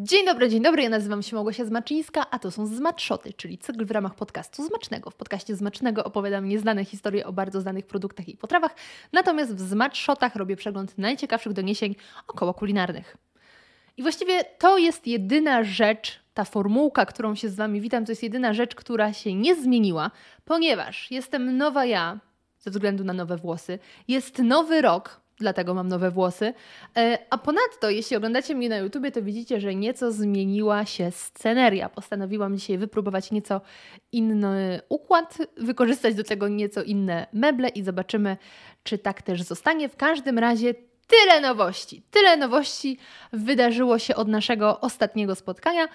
Dzień dobry, dzień dobry, ja nazywam się Małgosia Zmaczyńska, a to są Zmatszoty, czyli cykl w ramach podcastu Zmacznego. W podcaście Zmacznego opowiadam nieznane historie o bardzo znanych produktach i potrawach, natomiast w Zmatszotach robię przegląd najciekawszych doniesień około kulinarnych. I właściwie to jest jedyna rzecz, ta formułka, którą się z Wami witam, to jest jedyna rzecz, która się nie zmieniła, ponieważ jestem nowa ja, ze względu na nowe włosy, jest nowy rok, dlatego mam nowe włosy. E, a ponadto, jeśli oglądacie mnie na YouTubie, to widzicie, że nieco zmieniła się sceneria. Postanowiłam dzisiaj wypróbować nieco inny układ, wykorzystać do tego nieco inne meble i zobaczymy, czy tak też zostanie. W każdym razie tyle nowości, tyle nowości wydarzyło się od naszego ostatniego spotkania.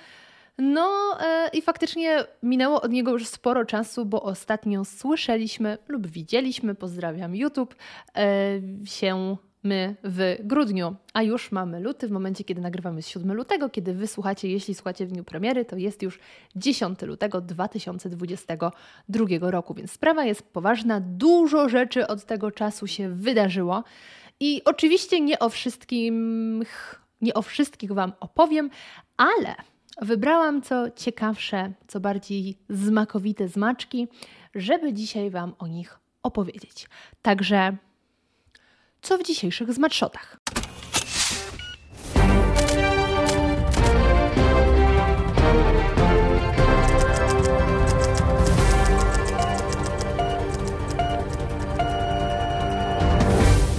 No e, i faktycznie minęło od niego już sporo czasu, bo ostatnio słyszeliśmy lub widzieliśmy, pozdrawiam YouTube, e, się my w grudniu, a już mamy luty, w momencie kiedy nagrywamy 7 lutego, kiedy wysłuchacie, jeśli słuchacie w dniu premiery, to jest już 10 lutego 2022 roku, więc sprawa jest poważna, dużo rzeczy od tego czasu się wydarzyło. I oczywiście nie o wszystkim, nie o wszystkich Wam opowiem, ale Wybrałam co ciekawsze, co bardziej zmakowite zmaczki, żeby dzisiaj Wam o nich opowiedzieć. Także co w dzisiejszych zmatszotach?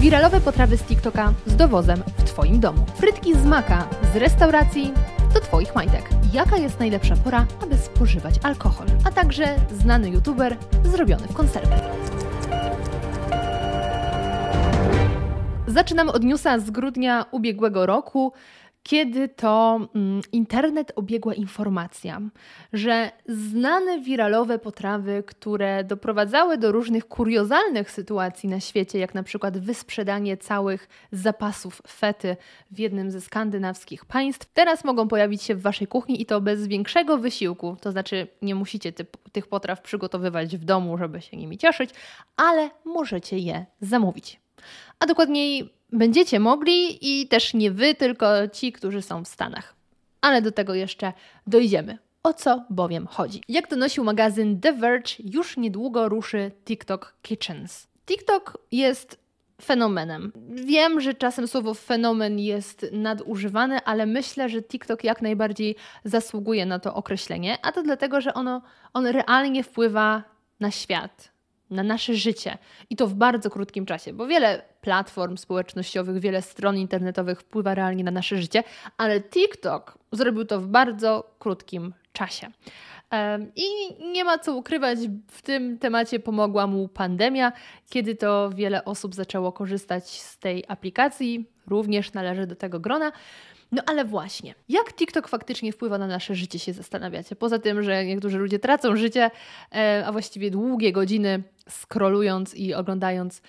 Wiralowe potrawy z TikToka z dowozem w Twoim domu. Frytki z maka z restauracji do Twoich majtek. Jaka jest najlepsza pora, aby spożywać alkohol? A także znany youtuber zrobiony w konserwy. Zaczynamy od newsa z grudnia ubiegłego roku kiedy to mm, internet obiegła informacja, że znane wiralowe potrawy, które doprowadzały do różnych kuriozalnych sytuacji na świecie, jak na przykład wysprzedanie całych zapasów fety w jednym ze skandynawskich państw, teraz mogą pojawić się w Waszej kuchni i to bez większego wysiłku. To znaczy, nie musicie ty, tych potraw przygotowywać w domu, żeby się nimi cieszyć, ale możecie je zamówić. A dokładniej będziecie mogli i też nie wy, tylko ci, którzy są w Stanach. Ale do tego jeszcze dojdziemy. O co bowiem chodzi? Jak donosił magazyn The Verge, już niedługo ruszy TikTok Kitchens. TikTok jest fenomenem. Wiem, że czasem słowo fenomen jest nadużywane, ale myślę, że TikTok jak najbardziej zasługuje na to określenie, a to dlatego, że ono, on realnie wpływa na świat, na nasze życie i to w bardzo krótkim czasie, bo wiele platform społecznościowych, wiele stron internetowych wpływa realnie na nasze życie, ale TikTok zrobił to w bardzo krótkim czasie. I nie ma co ukrywać, w tym temacie pomogła mu pandemia, kiedy to wiele osób zaczęło korzystać z tej aplikacji, również należy do tego grona. No ale właśnie, jak TikTok faktycznie wpływa na nasze życie, się zastanawiacie? Poza tym, że niektórzy ludzie tracą życie, e, a właściwie długie godziny scrollując i oglądając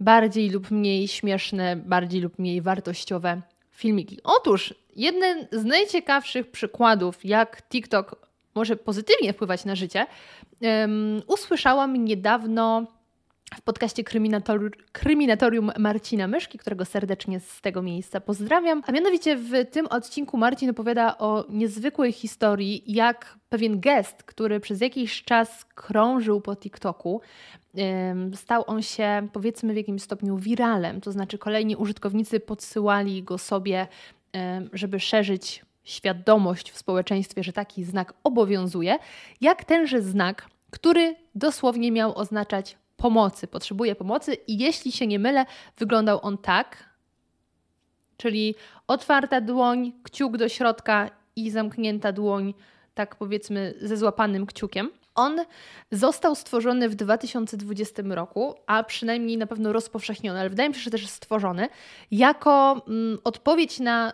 bardziej lub mniej śmieszne, bardziej lub mniej wartościowe filmiki. Otóż jeden z najciekawszych przykładów, jak TikTok może pozytywnie wpływać na życie, um, usłyszałam niedawno w podcaście Kryminator Kryminatorium Marcina Myszki, którego serdecznie z tego miejsca pozdrawiam. A mianowicie w tym odcinku Marcin opowiada o niezwykłej historii, jak pewien gest, który przez jakiś czas krążył po TikToku, stał on się powiedzmy w jakimś stopniu wiralem, to znaczy kolejni użytkownicy podsyłali go sobie, żeby szerzyć świadomość w społeczeństwie, że taki znak obowiązuje, jak tenże znak, który dosłownie miał oznaczać pomocy, potrzebuje pomocy i jeśli się nie mylę, wyglądał on tak, czyli otwarta dłoń, kciuk do środka i zamknięta dłoń, tak powiedzmy ze złapanym kciukiem. On został stworzony w 2020 roku, a przynajmniej na pewno rozpowszechniony, ale wydaje mi się, że też stworzony jako mm, odpowiedź na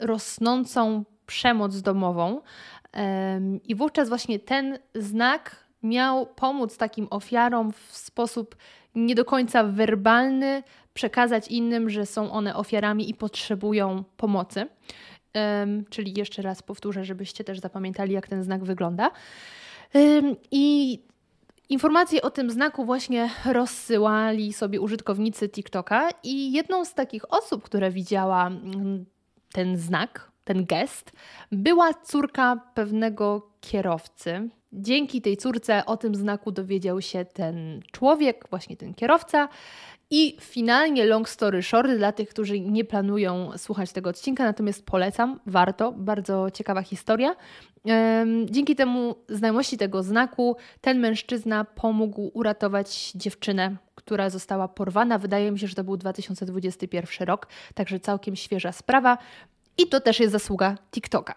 rosnącą przemoc domową. I wówczas właśnie ten znak miał pomóc takim ofiarom w sposób nie do końca werbalny, przekazać innym, że są one ofiarami i potrzebują pomocy. Um, czyli jeszcze raz powtórzę, żebyście też zapamiętali, jak ten znak wygląda. Um, I informacje o tym znaku właśnie rozsyłali sobie użytkownicy TikToka, i jedną z takich osób, która widziała mm, ten znak, ten gest, była córka pewnego kierowcy. Dzięki tej córce o tym znaku dowiedział się ten człowiek, właśnie ten kierowca. I finalnie long story short, dla tych, którzy nie planują słuchać tego odcinka, natomiast polecam, warto, bardzo ciekawa historia. Dzięki temu znajomości tego znaku ten mężczyzna pomógł uratować dziewczynę, która została porwana. Wydaje mi się, że to był 2021 rok, także całkiem świeża sprawa. I to też jest zasługa TikToka.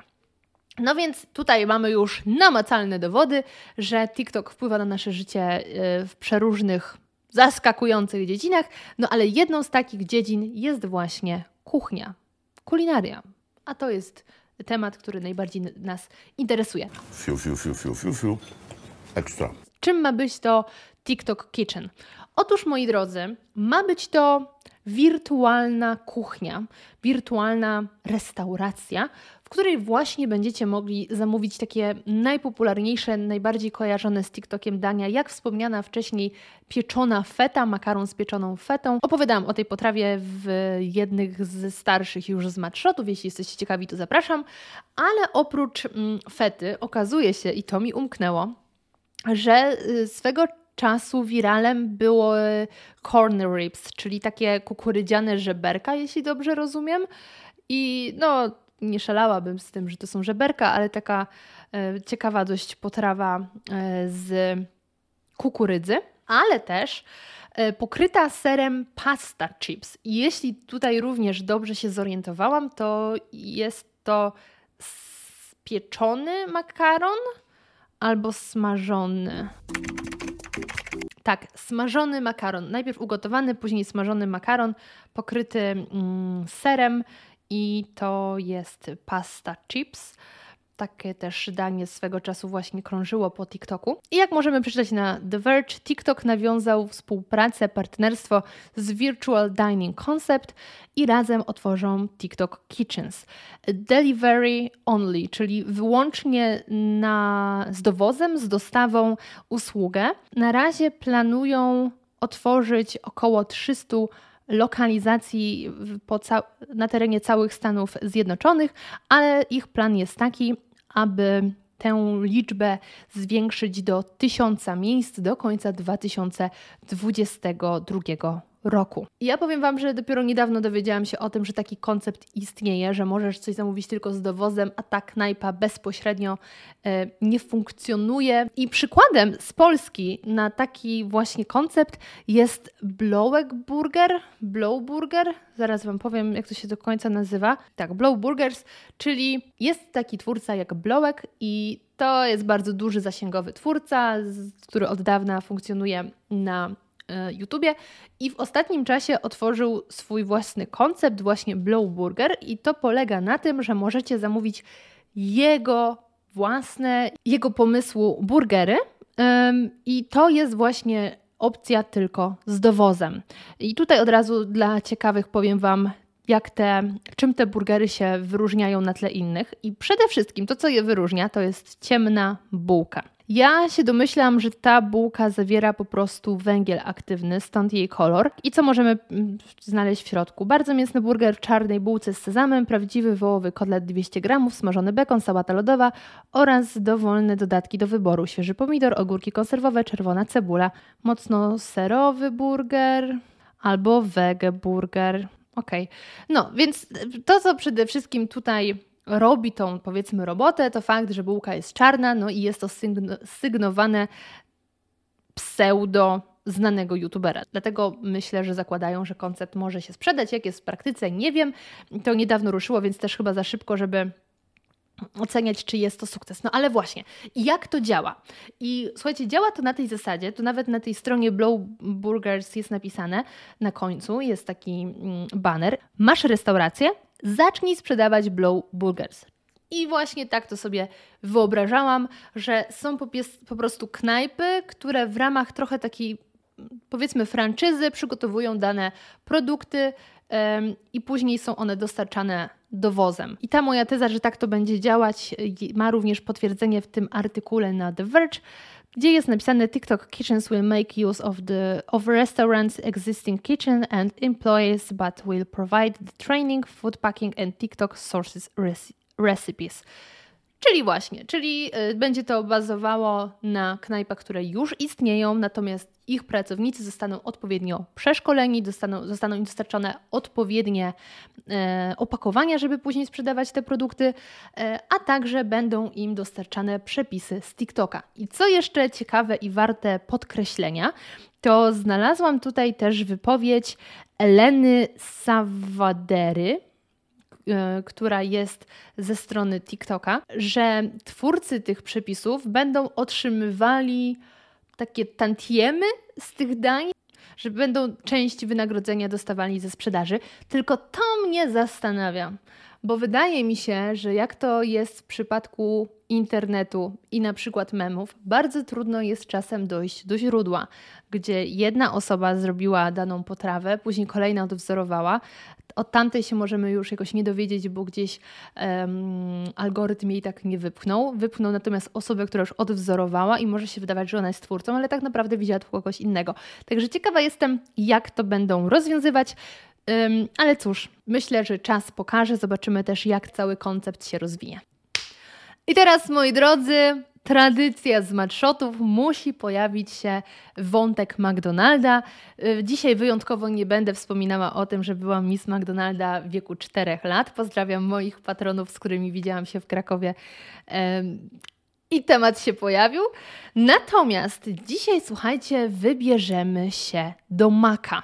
No więc tutaj mamy już namacalne dowody, że TikTok wpływa na nasze życie y, w przeróżnych, zaskakujących dziedzinach, no ale jedną z takich dziedzin jest właśnie kuchnia, kulinaria. A to jest temat, który najbardziej nas interesuje. Fiu, fiu, fiu, fiu, fiu, fiu. Ekstra. Czym ma być to TikTok Kitchen? Otóż, moi drodzy, ma być to wirtualna kuchnia, wirtualna restauracja, w której właśnie będziecie mogli zamówić takie najpopularniejsze, najbardziej kojarzone z TikTokiem dania, jak wspomniana wcześniej pieczona feta, makaron z pieczoną fetą. Opowiadałam o tej potrawie w jednych z starszych już z matshotów, jeśli jesteście ciekawi, to zapraszam. Ale oprócz mm, fety okazuje się, i to mi umknęło, że y, swego czasu wiralem było corn ribs, czyli takie kukurydziane żeberka, jeśli dobrze rozumiem. I no, nie szalałabym z tym, że to są żeberka, ale taka e, ciekawa dość potrawa e, z kukurydzy, ale też e, pokryta serem pasta chips. I jeśli tutaj również dobrze się zorientowałam, to jest to spieczony makaron albo smażony. Tak, smażony makaron. Najpierw ugotowany, później smażony makaron pokryty mm, serem i to jest pasta chips. Takie też danie swego czasu właśnie krążyło po TikToku. I jak możemy przeczytać na The Verge, TikTok nawiązał współpracę, partnerstwo z Virtual Dining Concept i razem otworzą TikTok Kitchens. Delivery only, czyli wyłącznie na, z dowozem, z dostawą usługę. Na razie planują otworzyć około 300 lokalizacji na terenie całych Stanów Zjednoczonych, ale ich plan jest taki, aby tę liczbę zwiększyć do tysiąca miejsc do końca 2022 roku. I ja powiem Wam, że dopiero niedawno dowiedziałam się o tym, że taki koncept istnieje, że możesz coś zamówić tylko z dowozem, a ta knajpa bezpośrednio e, nie funkcjonuje. I przykładem z Polski na taki właśnie koncept jest Blowek Burger, Blow Burger, zaraz Wam powiem, jak to się do końca nazywa. Tak, Blow Burgers, czyli jest taki twórca jak Blowek i to jest bardzo duży, zasięgowy twórca, który od dawna funkcjonuje na YouTubie i w ostatnim czasie otworzył swój własny koncept, właśnie Blow Burger i to polega na tym, że możecie zamówić jego własne, jego pomysłu burgery i to jest właśnie opcja tylko z dowozem. I tutaj od razu dla ciekawych powiem Wam, jak te, czym te burgery się wyróżniają na tle innych. I przede wszystkim to, co je wyróżnia, to jest ciemna bułka. Ja się domyślam, że ta bułka zawiera po prostu węgiel aktywny, stąd jej kolor. I co możemy mm, znaleźć w środku? Bardzo mięsny burger w czarnej bułce z sezamem, prawdziwy wołowy kotlet 200 g, smażony bekon, sałata lodowa oraz dowolne dodatki do wyboru. Świeży pomidor, ogórki konserwowe, czerwona cebula, mocno serowy burger albo wege burger. Okej. Okay. No, więc to, co przede wszystkim tutaj robi tą, powiedzmy, robotę, to fakt, że bułka jest czarna, no i jest to sygnowane pseudo znanego youtubera. Dlatego myślę, że zakładają, że koncept może się sprzedać. Jak jest w praktyce, nie wiem. To niedawno ruszyło, więc też chyba za szybko, żeby oceniać, czy jest to sukces. No ale właśnie, jak to działa? I słuchajcie, działa to na tej zasadzie, to nawet na tej stronie Blow Burgers jest napisane na końcu, jest taki mm, banner. Masz restaurację? Zacznij sprzedawać Blow Burgers. I właśnie tak to sobie wyobrażałam, że są po, po prostu knajpy, które w ramach trochę takiej powiedzmy franczyzy przygotowują dane produkty i później są one dostarczane dowozem. I ta moja teza, że tak to będzie działać, ma również potwierdzenie w tym artykule na The Verge. gdzie jest napisane TikTok kitchens will make use of the of restaurants existing kitchen and employees but will provide the training, food packing and TikTok sources recipes. Czyli właśnie, czyli y, będzie to bazowało na knajpach, które już istnieją, natomiast ich pracownicy zostaną odpowiednio przeszkoleni, dostaną, zostaną im dostarczone odpowiednie e, opakowania, żeby później sprzedawać te produkty, e, a także będą im dostarczane przepisy z TikToka. I co jeszcze ciekawe i warte podkreślenia, to znalazłam tutaj też wypowiedź Eleny Savadery, która jest ze strony TikToka, że twórcy tych przepisów będą otrzymywali takie tantiemy z tych dań, że będą część wynagrodzenia dostawali ze sprzedaży. Tylko to mnie zastanawia, bo wydaje mi się, że jak to jest w przypadku internetu i na przykład memów, bardzo trudno jest czasem dojść do źródła, gdzie jedna osoba zrobiła daną potrawę, później kolejna odwzorowała. Od tamtej się możemy już jakoś nie dowiedzieć, bo gdzieś um, algorytm jej tak nie wypchnął. Wypchnął natomiast osobę, która już odwzorowała i może się wydawać, że ona jest twórcą, ale tak naprawdę widziała to kogoś innego. Także ciekawa jestem, jak to będą rozwiązywać. Um, ale cóż, myślę, że czas pokaże. Zobaczymy też, jak cały koncept się rozwinie. I teraz, moi drodzy, tradycja z matshotów musi pojawić się wątek McDonalda. Y, dzisiaj wyjątkowo nie będę wspominała o tym, że byłam Miss McDonalda w wieku 4 lat. Pozdrawiam moich patronów, z którymi widziałam się w Krakowie. I temat się pojawił. Natomiast dzisiaj, słuchajcie, wybierzemy się do Maka.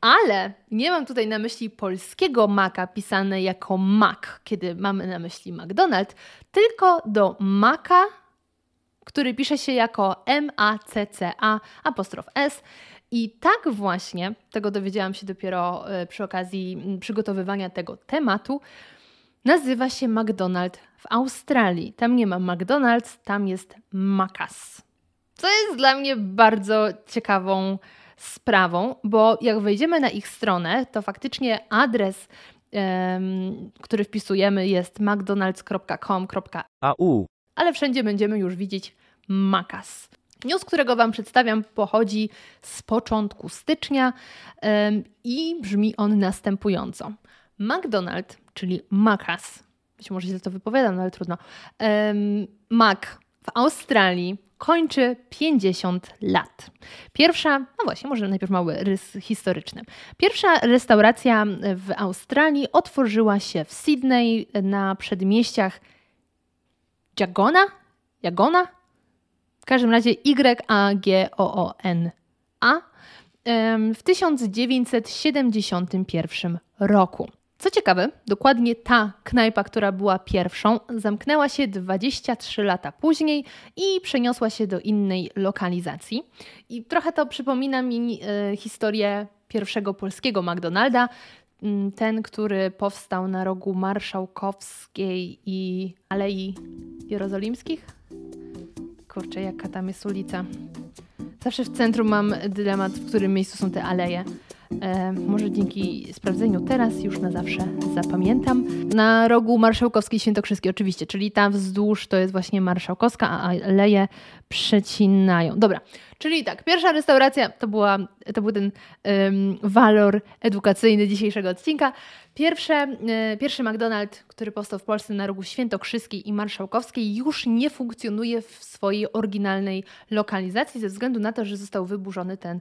Ale nie mam tutaj na myśli polskiego maka pisane jako Mac, kiedy mamy na myśli McDonald's, tylko do maka, który pisze się jako M-A-C-C-A apostrof S. I tak właśnie, tego dowiedziałam się dopiero e, przy okazji przygotowywania tego tematu, nazywa się McDonald's w Australii. Tam nie ma McDonald's, tam jest Macas. Co jest dla mnie bardzo ciekawą sprawą, bo jak wejdziemy na ich stronę, to faktycznie adres, um, który wpisujemy jest mcdonalds.com.au, ale wszędzie będziemy już widzieć Makas. News, którego Wam przedstawiam, pochodzi z początku stycznia um, i brzmi on następująco. McDonald, czyli Makas, być może źle to wypowiadam, no ale trudno, um, Mac w Australii kończy 50 lat. Pierwsza, no właśnie, może najpierw mały rys historyczny. Pierwsza restauracja w Australii otworzyła się w Sydney na przedmieściach Jagona? Jagona? W każdym razie Y-A-G-O-O-N-A w 1971 roku. Co ciekawe, dokładnie ta knajpa, która była pierwszą, zamknęła się 23 lata później i przeniosła się do innej lokalizacji. I trochę to przypomina mi e, historię pierwszego polskiego McDonalda, ten, który powstał na rogu Marszałkowskiej i Alei Jerozolimskich. Kurczę, jaka tam jest ulica. Zawsze w centrum mam dylemat, w którym miejscu są te aleje. E, może dzięki sprawdzeniu teraz już na zawsze zapamiętam. Na rogu Marszałkowskiej Świętokrzyskiej oczywiście, czyli tam wzdłuż to jest właśnie Marszałkowska, a aleje przecinają. Dobra, czyli tak, pierwsza restauracja to, była, to był ten um, walor edukacyjny dzisiejszego odcinka. Pierwsze, e, pierwszy McDonald's, który powstał w Polsce na rogu Świętokrzyskiej i Marszałkowskiej, już nie funkcjonuje w swojej oryginalnej lokalizacji ze względu na to, że został wyburzony ten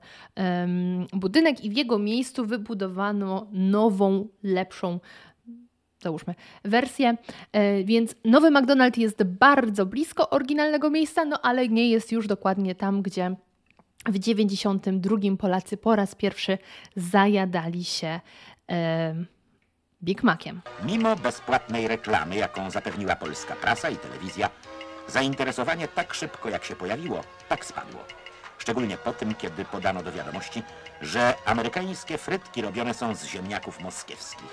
budynek i w jego miejscu wybudowano nową, lepszą załóżmy, wersję. E, więc nowy McDonald's jest bardzo blisko oryginalnego miejsca, no ale nie jest już dokładnie tam, gdzie w 92 Polacy po raz pierwszy zajadali się e, Big Maciem. Mimo bezpłatnej reklamy, jaką zapewniła polska prasa i telewizja, zainteresowanie tak szybko jak się pojawiło, tak spadło. Szczególnie po tym, kiedy podano do wiadomości, że amerykańskie frytki robione są z ziemniaków moskiewskich.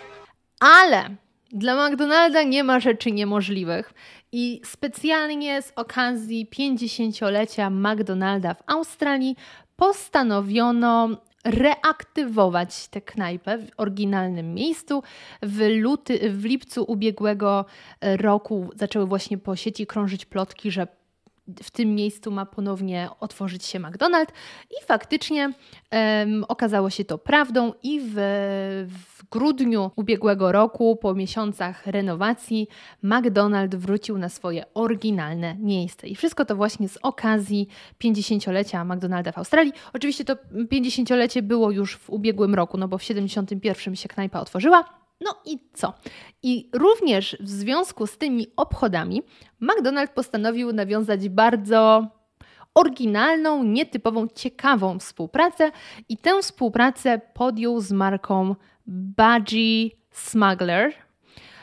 Ale dla McDonalda nie ma rzeczy niemożliwych i specjalnie z okazji 50-lecia McDonalda w Australii postanowiono reaktywować tę knajpę w oryginalnym miejscu. W, luty, w lipcu ubiegłego roku zaczęły właśnie po sieci krążyć plotki, że w tym miejscu ma ponownie otworzyć się McDonald's i faktycznie um, okazało się to prawdą i w, w grudniu ubiegłego roku, po miesiącach renowacji, McDonald's wrócił na swoje oryginalne miejsce. I wszystko to właśnie z okazji 50-lecia McDonalda w Australii. Oczywiście to 50-lecie było już w ubiegłym roku, no bo w 71 się knajpa otworzyła. No i co? I również w związku z tymi obchodami McDonald's postanowił nawiązać bardzo oryginalną, nietypową, ciekawą współpracę i tę współpracę podjął z marką Budgie Smuggler.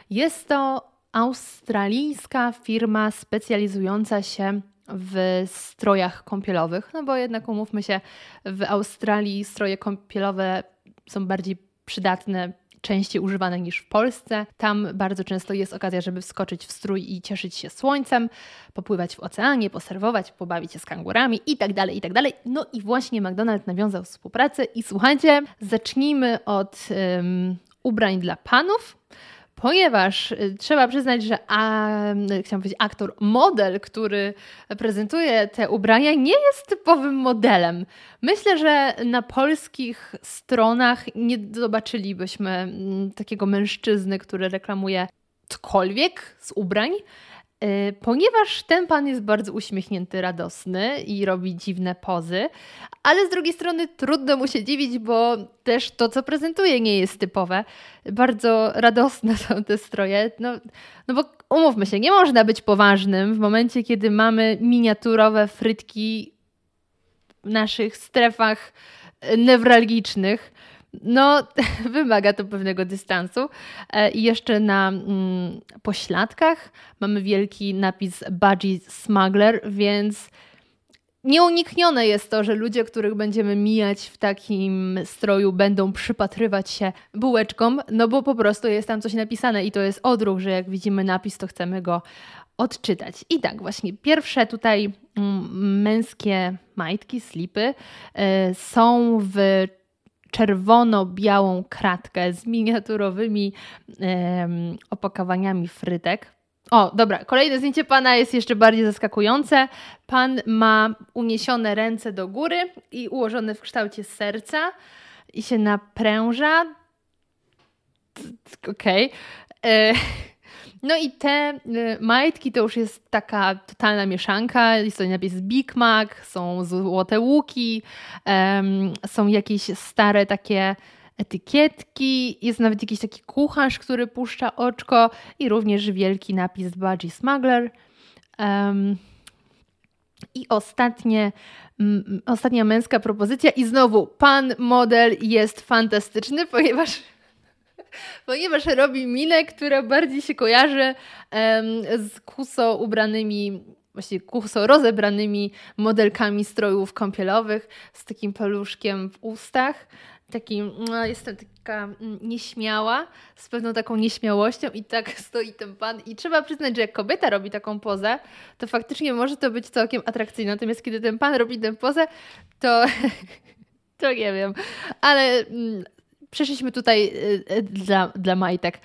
Jest to australijska firma specjalizująca się w strojach kąpielowych, no bo jednak umówmy się, w Australii stroje kąpielowe są bardziej przydatne częściej używane niż w Polsce. Tam bardzo często jest okazja, żeby wskoczyć w strój i cieszyć się słońcem, popływać w oceanie, poserwować, pobawić się z kangurami itd., tak itd. Tak no i właśnie McDonald's nawiązał współpracę i słuchajcie, zacznijmy od um, ubrań dla panów ponieważ y, trzeba przyznać, że a, y, chciałam powiedzieć aktor, model, który prezentuje te ubrania, nie jest typowym modelem. Myślę, że na polskich stronach nie zobaczylibyśmy mm, takiego mężczyzny, który reklamuje cokolwiek z ubrań. Y, ponieważ ten pan jest bardzo uśmiechnięty, radosny i robi dziwne pozy, ale z drugiej strony trudno mu się dziwić, bo też to, co prezentuje, nie jest typowe. Bardzo radosne są te stroje. No, no bo umówmy się, nie można być poważnym w momencie, kiedy mamy miniaturowe frytki w naszych strefach newralgicznych no, wymaga to pewnego dystansu. E, I jeszcze na mm, pośladkach mamy wielki napis Budgie Smuggler, więc Nieuniknione jest to, że ludzie, których będziemy mijać w takim stroju, będą przypatrywać się bułeczkom, no bo po prostu jest tam coś napisane i to jest odruch, że jak widzimy napis, to chcemy go odczytać. I tak, właśnie pierwsze tutaj mm, męskie majtki, slipy y, są w czerwono-białą kratkę z miniaturowymi opakowaniami frytek. O, dobra, kolejne zdjęcie pana jest jeszcze bardziej zaskakujące. Pan ma uniesione ręce do góry i ułożone w kształcie serca i się napręża. Okej. Okay. No i te y, majtki to już jest taka totalna mieszanka. Jest to napis Big Mac, są złote łuki, um, są jakieś stare takie etykietki, jest nawet jakiś taki kucharz, który puszcza oczko i również wielki napis Budgie Smuggler. Um, i ostatnie, ostatnia męska propozycja i znowu pan model jest fantastyczny, ponieważ ponieważ robi minę, która bardziej się kojarzy um, z kuso ubranymi właściwie kuso rozebranymi modelkami strojów kąpielowych z takim paluszkiem w ustach. Takim, no, jestem taka mm, nieśmiała, z pewną taką nieśmiałością i tak stoi ten pan. I trzeba przyznać, że jak kobieta robi taką pozę, to faktycznie może to być całkiem atrakcyjne. Natomiast kiedy ten pan robi tę pozę, to to nie wiem. Ale Przeszliśmy tutaj y, y, dla, dla majtek.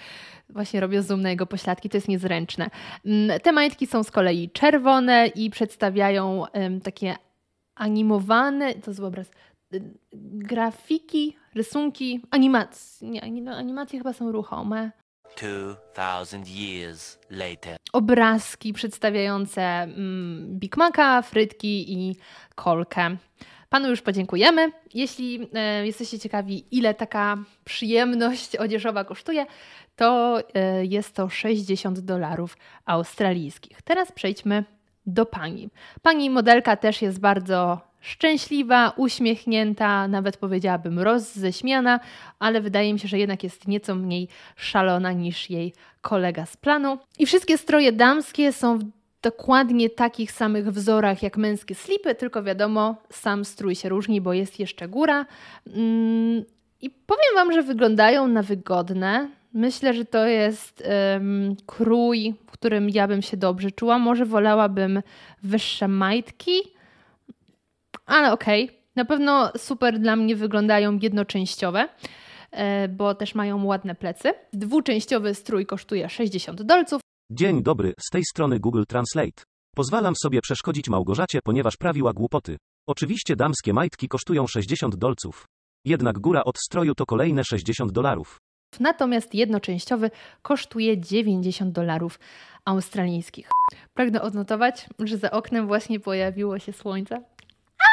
Właśnie robię zoom na jego pośladki, to jest niezręczne. Mm, te majtki są z kolei czerwone i przedstawiają takie animowane, to jest obraz, y, grafiki, rysunki, animacje. Nie, no, animacje chyba są ruchome. 2000 years later. Obrazki przedstawiające mm, Big Maca, frytki i kolkę. Panu już podziękujemy. Jeśli e, jesteście ciekawi, ile taka przyjemność odzieżowa kosztuje, to e, jest to 60 dolarów australijskich. Teraz przejdźmy do pani. Pani modelka też jest bardzo szczęśliwa, uśmiechnięta, nawet powiedziałabym rozześmiana, ale wydaje mi się, że jednak jest nieco mniej szalona niż jej kolega z planu. I wszystkie stroje damskie są w dokładnie takich samych wzorach jak męskie slipy, tylko wiadomo, sam strój się różni, bo jest jeszcze góra. Mm, I powiem Wam, że wyglądają na wygodne. Myślę, że to jest um, krój, w którym ja bym się dobrze czuła. Może wolałabym wyższe majtki, ale okej. Okay. Na pewno super dla mnie wyglądają jednoczęściowe, e, bo też mają ładne plecy. Dwuczęściowy strój kosztuje 60 dolców, Dzień dobry, z tej strony Google Translate. Pozwalam sobie przeszkodzić Małgorzacie, ponieważ prawiła głupoty. Oczywiście damskie majtki kosztują 60 dolców. Jednak góra od stroju to kolejne 60 dolarów. Natomiast jednoczęściowy kosztuje 90 dolarów australijskich. Pragnę odnotować, że za oknem właśnie pojawiło się słońce. A!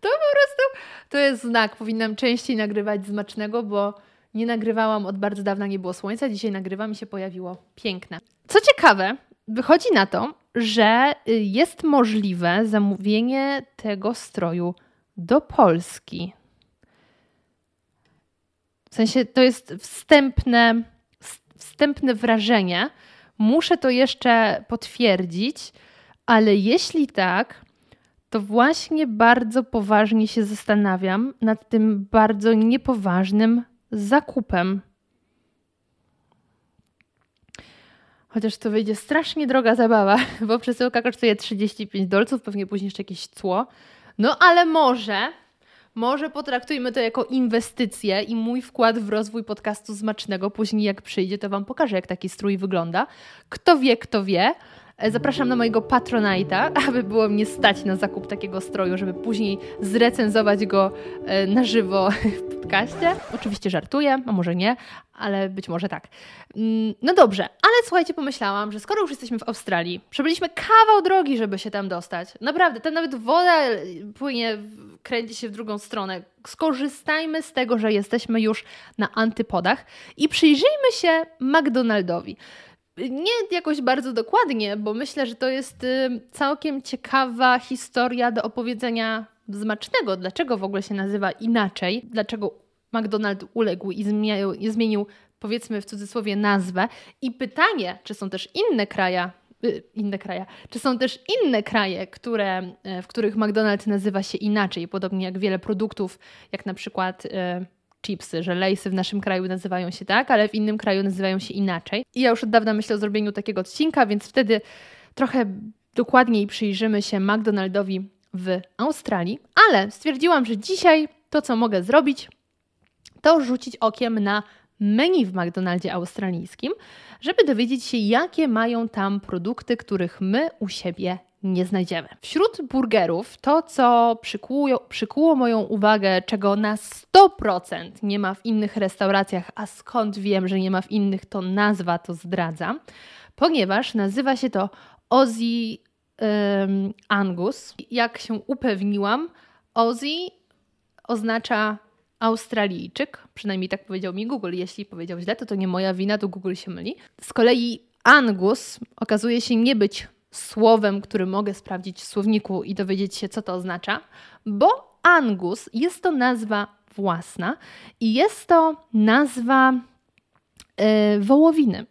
To po prostu to jest znak. Powinnam częściej nagrywać zmacznego, bo nie nagrywałam od bardzo dawna, nie było słońca. Dzisiaj nagrywam i się pojawiło. Piękne. Co ciekawe, wychodzi na to, że y, jest możliwe zamówienie tego stroju do Polski. W sensie to jest wstępne, wstępne wrażenie. Muszę to jeszcze potwierdzić, ale jeśli tak, to właśnie bardzo poważnie się zastanawiam nad tym bardzo niepoważnym zakupem. Chociaż to wyjdzie strasznie droga zabawa, bo przesyłka kosztuje 35 dolców, pewnie później jeszcze jakieś cło. No ale może, może potraktujmy to jako inwestycję i mój wkład w rozwój podcastu Smacznego. Później jak przyjdzie, to Wam pokażę, jak taki strój wygląda. Kto wie, kto wie. E, zapraszam na mojego Patronite'a, aby było mnie stać na zakup takiego stroju, żeby później zrecenzować go e, na żywo w podcaście. Oczywiście żartuję, a może nie, ale być może tak. Mm, no dobrze, ale słuchajcie, pomyślałam, że skoro już jesteśmy w Australii, przebyliśmy kawał drogi, żeby się tam dostać. Naprawdę, tam nawet woda płynie, kręci się w drugą stronę. Skorzystajmy z tego, że jesteśmy już na antypodach i przyjrzyjmy się McDonaldowi nie jakoś bardzo dokładnie, bo myślę, że to jest y, całkiem ciekawa historia do opowiedzenia zmacznego. Dlaczego w ogóle się nazywa inaczej? Dlaczego McDonald's uległ i zmienił, i zmienił powiedzmy w cudzysłowie nazwę? I pytanie, czy są też inne kraje, y, inne kraje, czy są też inne kraje, które, y, w których McDonald's nazywa się inaczej, podobnie jak wiele produktów, jak na przykład chipsy, że lejsy w naszym kraju nazywają się tak, ale w innym kraju nazywają się inaczej. I ja już od dawna myślę o zrobieniu takiego odcinka, więc wtedy trochę dokładniej przyjrzymy się McDonaldowi w Australii, ale stwierdziłam, że dzisiaj to, co mogę zrobić, to rzucić okiem na menu w McDonaldzie australijskim, żeby dowiedzieć się, jakie mają tam produkty, których my u siebie nie znajdziemy. Wśród burgerów to, co przykuło, przykuło moją uwagę, czego na 100% nie ma w innych restauracjach, a skąd wiem, że nie ma w innych, to nazwa to zdradza, ponieważ nazywa się to Ozzy um, Angus. Jak się upewniłam, Ozzy oznacza Australijczyk, przynajmniej tak powiedział mi Google. Jeśli powiedział źle, to to nie moja wina, to Google się myli. Z kolei Angus okazuje się nie być słowem, który mogę sprawdzić w słowniku i dowiedzieć się, co to oznacza, bo Angus jest to nazwa własna i jest to nazwa yy, wołowiny.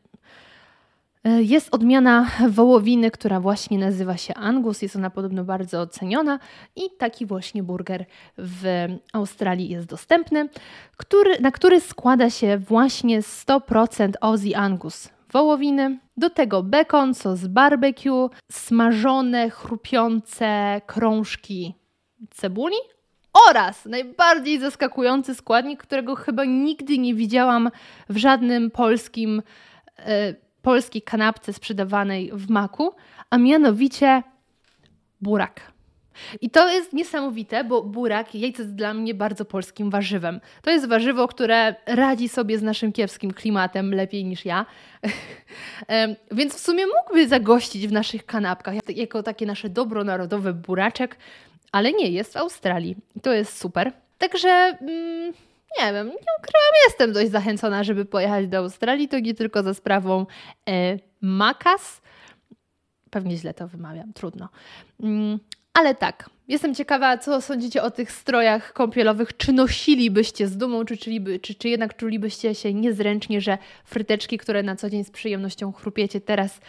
E, jest odmiana wołowiny, która właśnie nazywa się Angus. Jest ona podobno bardzo oceniona i taki właśnie burger w Australii jest dostępny, który, na który składa się właśnie 100% Aussie Angus wołowiny. Do tego bekon, sos barbecue, smażone, chrupiące krążki cebuli oraz najbardziej zaskakujący składnik, którego chyba nigdy nie widziałam w żadnym polskim, e, polskiej kanapce sprzedawanej w maku, a mianowicie burak. I to jest niesamowite, bo burak, jajce jest dla mnie bardzo polskim warzywem. To jest warzywo, które radzi sobie z naszym kiepskim klimatem lepiej niż ja. Więc w sumie mógłby zagościć w naszych kanapkach jako takie nasze dobronarodowe buraczek, ale nie, jest w Australii. To jest super. Także mm, nie wiem, nie ukrywam, jestem dość zachęcona, żeby pojechać do Australii. To nie tylko za sprawą e, Makas. Pewnie źle to wymawiam, trudno. Ale tak, jestem ciekawa, co sądzicie o tych strojach kąpielowych. Czy nosilibyście z dumą, czy, czyliby, czy, czy jednak czulibyście się niezręcznie, że fryteczki, które na co dzień z przyjemnością chrupiecie, teraz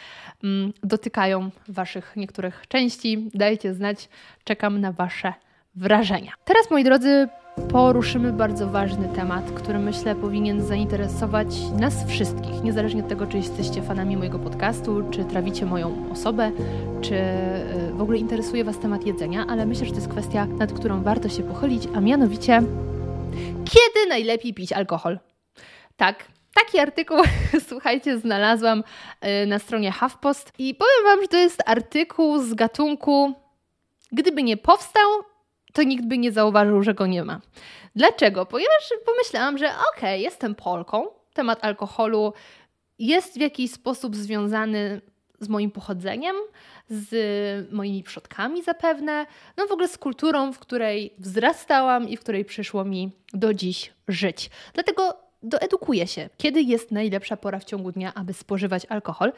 mm, dotykają Waszych niektórych części? Dajcie znać, czekam na Wasze wrażenia. Teraz, moi drodzy, poruszymy bardzo ważny temat, który myślę powinien zainteresować nas wszystkich, niezależnie od tego, czy jesteście fanami mojego podcastu, czy trawicie moją osobę, czy y, w ogóle interesuje Was temat jedzenia, ale myślę, że to jest kwestia, nad którą warto się pochylić, a mianowicie, kiedy najlepiej pić alkohol? Tak, Taki artykuł, słuchajcie, znalazłam y, na stronie HuffPost i powiem Wam, że to jest artykuł z gatunku gdyby nie powstał, to nikt by nie zauważył, że go nie ma. Dlaczego? Ponieważ pomyślałam, że okej, okay, jestem Polką, temat alkoholu jest w jakiś sposób związany z moim pochodzeniem, z moimi przodkami zapewne, no w ogóle z kulturą, w której wzrastałam i w której przyszło mi do dziś żyć. Dlatego doedukuję się, kiedy jest najlepsza pora w ciągu dnia, aby spożywać alkohol.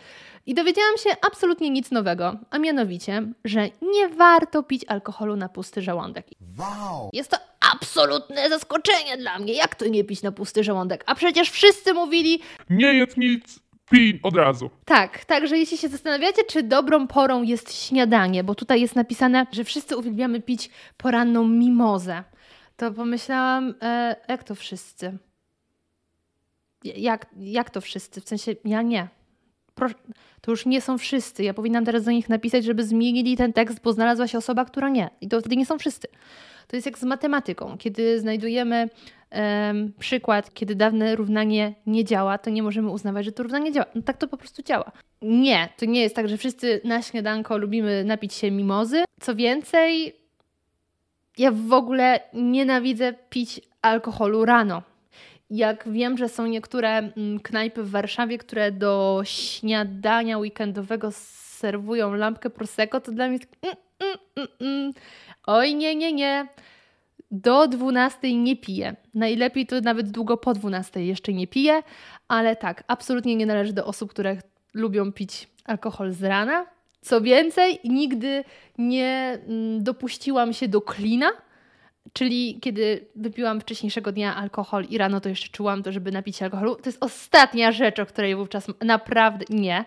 I dowiedziałam się absolutnie nic nowego, a mianowicie, że nie warto pić alkoholu na pusty żołądek. Wow! Jest to absolutne zaskoczenie dla mnie. Jak to nie pić na pusty żołądek? A przecież wszyscy mówili: Nie jedz nic, pij od razu. Tak, także jeśli się zastanawiacie, czy dobrą porą jest śniadanie, bo tutaj jest napisane, że wszyscy uwielbiamy pić poranną mimozę, to pomyślałam, e, jak to wszyscy? Jak, jak to wszyscy? W sensie, ja nie. Proszę, to już nie są wszyscy. Ja powinnam teraz do nich napisać, żeby zmienili ten tekst, bo znalazła się osoba, która nie. I to wtedy nie są wszyscy. To jest jak z matematyką. Kiedy znajdujemy um, przykład, kiedy dawne równanie nie działa, to nie możemy uznawać, że to równanie działa. No tak to po prostu działa. Nie, to nie jest tak, że wszyscy na śniadanko lubimy napić się mimozy. Co więcej, ja w ogóle nienawidzę pić alkoholu rano jak wiem, że są niektóre mm, knajpy w Warszawie, które do śniadania weekendowego serwują lampkę prosecco, to dla mnie jest... Mm, mm. Oj, nie, nie, nie. Do 12 nie piję. Najlepiej to nawet długo po 12 jeszcze nie piję, ale tak, absolutnie nie należy do osób, które lubią pić alkohol z rana. Co więcej, nigdy nie dopuściłam się do klina, Czyli kiedy wypiłam wcześniejszego dnia alkohol i rano to jeszcze czułam to, żeby napić się alkoholu, to jest ostatnia rzecz, o której wówczas naprawdę nie.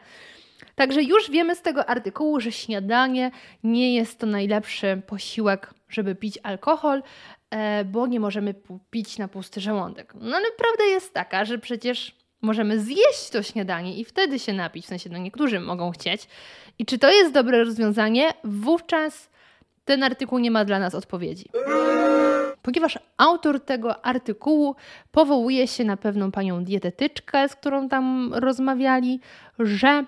Także już wiemy z tego artykułu, że śniadanie nie jest to najlepszy posiłek, żeby pić alkohol, e, bo nie możemy pić na pusty żołądek. No ale prawda jest taka, że przecież możemy zjeść to śniadanie i wtedy się napić, w sensie no niektórzy mogą chcieć. I czy to jest dobre rozwiązanie? Wówczas ten artykuł nie ma dla nas odpowiedzi. Ponieważ autor tego artykułu powołuje się na pewną panią dietetyczkę, z którą tam rozmawiali, że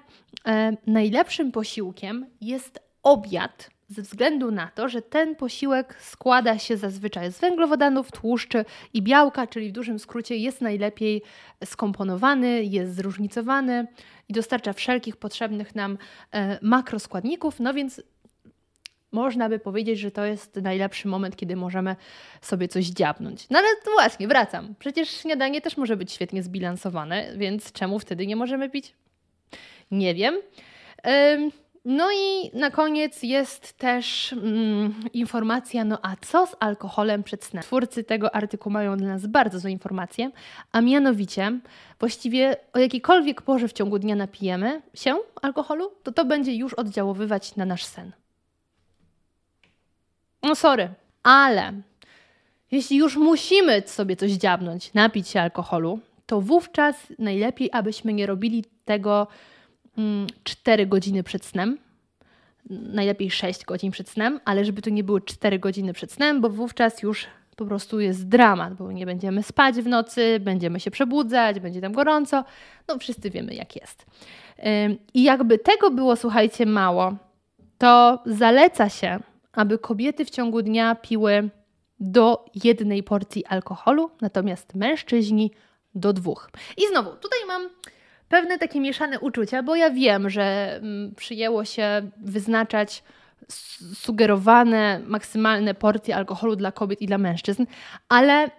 e, najlepszym posiłkiem jest obiad, ze względu na to, że ten posiłek składa się zazwyczaj z węglowodanów, tłuszczy i białka, czyli w dużym skrócie jest najlepiej skomponowany, jest zróżnicowany i dostarcza wszelkich potrzebnych nam e, makroskładników, no więc można by powiedzieć, że to jest najlepszy moment, kiedy możemy sobie coś dziabnąć. No ale właśnie, wracam. Przecież śniadanie też może być świetnie zbilansowane, więc czemu wtedy nie możemy pić? Nie wiem. No i na koniec jest też mm, informacja, no a co z alkoholem przed snem? Twórcy tego artykułu mają dla nas bardzo złe informacje, a mianowicie właściwie o jakiejkolwiek porze w ciągu dnia napijemy się alkoholu, to to będzie już oddziaływać na nasz sen. No sorry, ale jeśli już musimy sobie coś dziabnąć, napić się alkoholu, to wówczas najlepiej, abyśmy nie robili tego mm, 4 godziny przed snem. Najlepiej 6 godzin przed snem, ale żeby to nie były 4 godziny przed snem, bo wówczas już po prostu jest dramat, bo nie będziemy spać w nocy, będziemy się przebudzać, będzie tam gorąco. No, wszyscy wiemy, jak jest. I jakby tego było, słuchajcie, mało, to zaleca się aby kobiety w ciągu dnia piły do jednej porcji alkoholu, natomiast mężczyźni do dwóch. I znowu, tutaj mam pewne takie mieszane uczucia, bo ja wiem, że mm, przyjęło się wyznaczać sugerowane maksymalne porcje alkoholu dla kobiet i dla mężczyzn, ale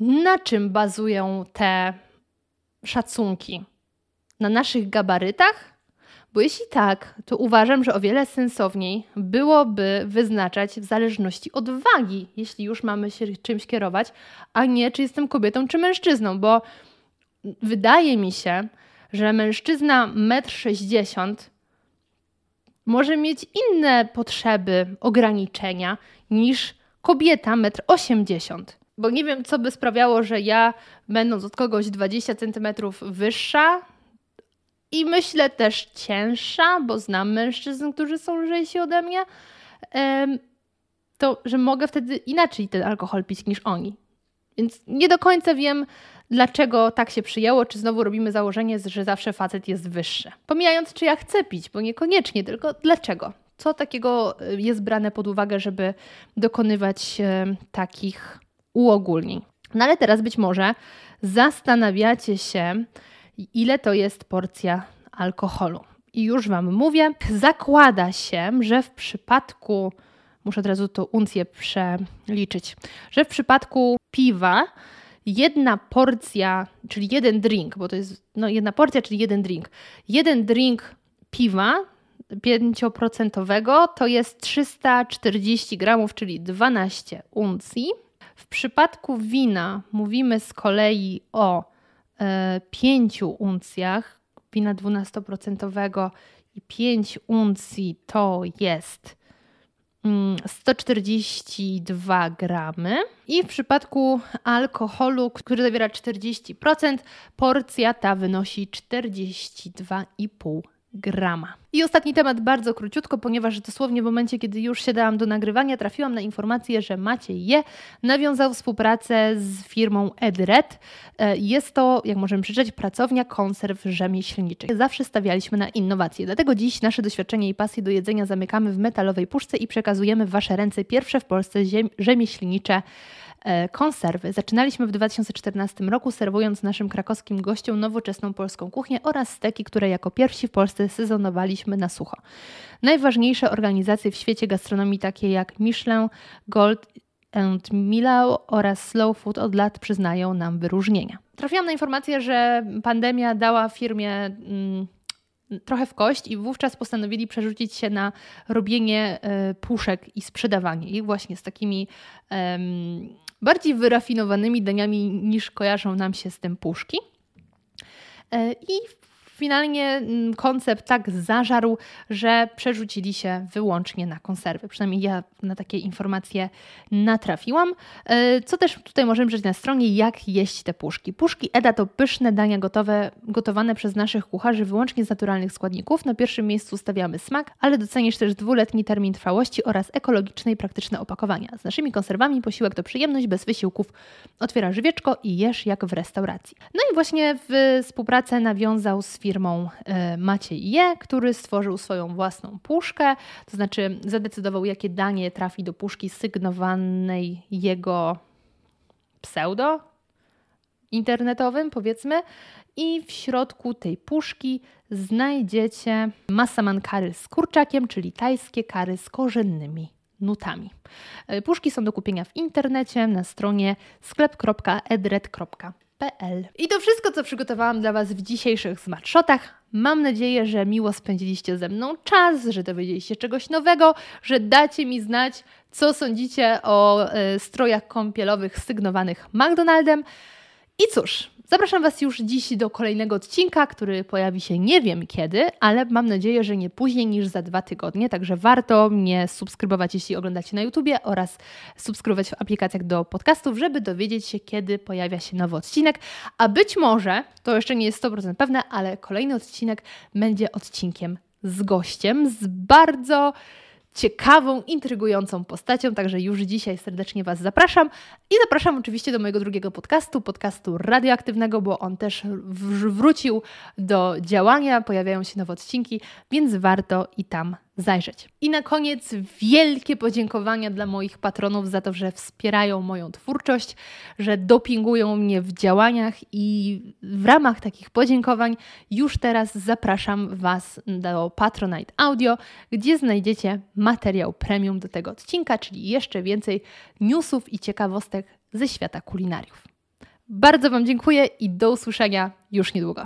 na czym bazują te szacunki? Na naszych gabarytach? Bo jeśli tak, to uważam, że o wiele sensowniej byłoby wyznaczać w zależności od wagi, jeśli już mamy się czymś kierować, a nie czy jestem kobietą czy mężczyzną, bo wydaje mi się, że mężczyzna 1,60 m może mieć inne potrzeby, ograniczenia niż kobieta 1,80 m. Bo nie wiem, co by sprawiało, że ja, będąc od kogoś 20 cm wyższa, i myślę też cięższa, bo znam mężczyzn, którzy są lżejsi ode mnie, to że mogę wtedy inaczej ten alkohol pić niż oni. Więc nie do końca wiem, Dlaczego tak się przyjęło? Czy znowu robimy założenie, że zawsze facet jest wyższy? Pomijając, czy ja chcę pić, bo niekoniecznie, tylko dlaczego? Co takiego y, jest brane pod uwagę, żeby dokonywać y, takich uogólnień? No ale teraz być może zastanawiacie się, ile to jest porcja alkoholu. I już Wam mówię, zakłada się, że w przypadku, muszę od razu to uncję przeliczyć, że w przypadku piwa jedna porcja, czyli jeden drink, bo to jest no, jedna porcja, czyli jeden drink, jeden drink piwa 5% to jest 340 gramów, czyli 12 uncji. W przypadku wina mówimy z kolei o 5 uncjach, wina 12% i 5 uncji to jest 142 mm, gramy. I w przypadku alkoholu, który zawiera 40%, porcja ta wynosi 42,5 grama. I ostatni temat bardzo króciutko, ponieważ dosłownie w momencie, kiedy już siadałam do nagrywania, trafiłam na informację, że Maciej Je nawiązał współpracę z firmą Edred. E, jest to, jak możemy przeczytać, pracownia konserw rzemieślniczych. Zawsze stawialiśmy na innowacje, dlatego dziś nasze doświadczenie i pasję do jedzenia zamykamy w metalowej puszce i przekazujemy w Wasze ręce pierwsze w Polsce rzemieślnicze konserwy. Zaczynaliśmy w 2014 roku serwując naszym krakowskim gościom nowoczesną polską kuchnię oraz steki, które jako pierwsi w Polsce sezonowaliśmy na sucho. Najważniejsze organizacje w świecie gastronomii takie jak Michelin, Gold and Milau oraz Slow Food od lat przyznają nam wyróżnienia. Trafiłam na informację, że pandemia dała firmie mm, trochę w kość i wówczas postanowili przerzucić się na robienie y, puszek i sprzedawanie ich właśnie z takimi bardziej wyrafinowanymi daniami niż kojarzą nam się z tym puszki. E, I finalnie mm, koncept tak zażarł, że przerzucili się wyłącznie na konserwy. Przynajmniej ja na takie informacje natrafiłam. E, co też tutaj możemy przeczytać na stronie, jak jeść te puszki. Puszki Eda to pyszne dania gotowe, gotowane przez naszych kucharzy wyłącznie z naturalnych składników. Na pierwszym miejscu stawiamy smak, ale docenisz też dwuletni termin trwałości oraz ekologiczne i praktyczne opakowania. Z naszymi konserwami posiłek to przyjemność bez wysiłków. Otwiera żywieczko i jesz jak w restauracji. No i właśnie współpracę nawiązał z firmą e, Maciej Je, który stworzył swoją własną puszkę, to znaczy zadecydował, jakie danie trafi do puszki sygnowanej jego pseudo internetowym, powiedzmy. I w środku tej puszki znajdziecie masaman kary z kurczakiem, czyli tajskie kary z korzennymi nutami. E, puszki są do kupienia w internecie na stronie i to wszystko, co przygotowałam dla Was w dzisiejszych smartshotach. Mam nadzieję, że miło spędziliście ze mną czas, że dowiedzieliście czegoś nowego, że dacie mi znać, co sądzicie o y, strojach kąpielowych sygnowanych McDonaldem. I cóż, Zapraszam Was już dziś do kolejnego odcinka, który pojawi się nie wiem kiedy, ale mam nadzieję, że nie później niż za dwa tygodnie. Także warto mnie subskrybować, jeśli oglądacie na YouTubie oraz subskrybować w aplikacjach do podcastów, żeby dowiedzieć się, kiedy pojawia się nowy odcinek. A być może, to jeszcze nie jest 100% pewne, ale kolejny odcinek będzie odcinkiem z gościem, z bardzo ciekawą, intrygującą postacią, także już dzisiaj serdecznie Was zapraszam i zapraszam oczywiście do mojego drugiego podcastu, podcastu radioaktywnego, bo on też wrócił do działania, pojawiają się nowe odcinki, więc warto i tam zajrzeć. I na koniec wielkie podziękowania dla moich patronów za to, że wspierają moją twórczość, że dopingują mnie w działaniach i w ramach takich podziękowań już teraz zapraszam Was do Patronite Audio, gdzie znajdziecie materiał premium do tego odcinka, czyli jeszcze więcej newsów i ciekawostek ze świata kulinariów. Bardzo Wam dziękuję i do usłyszenia już niedługo.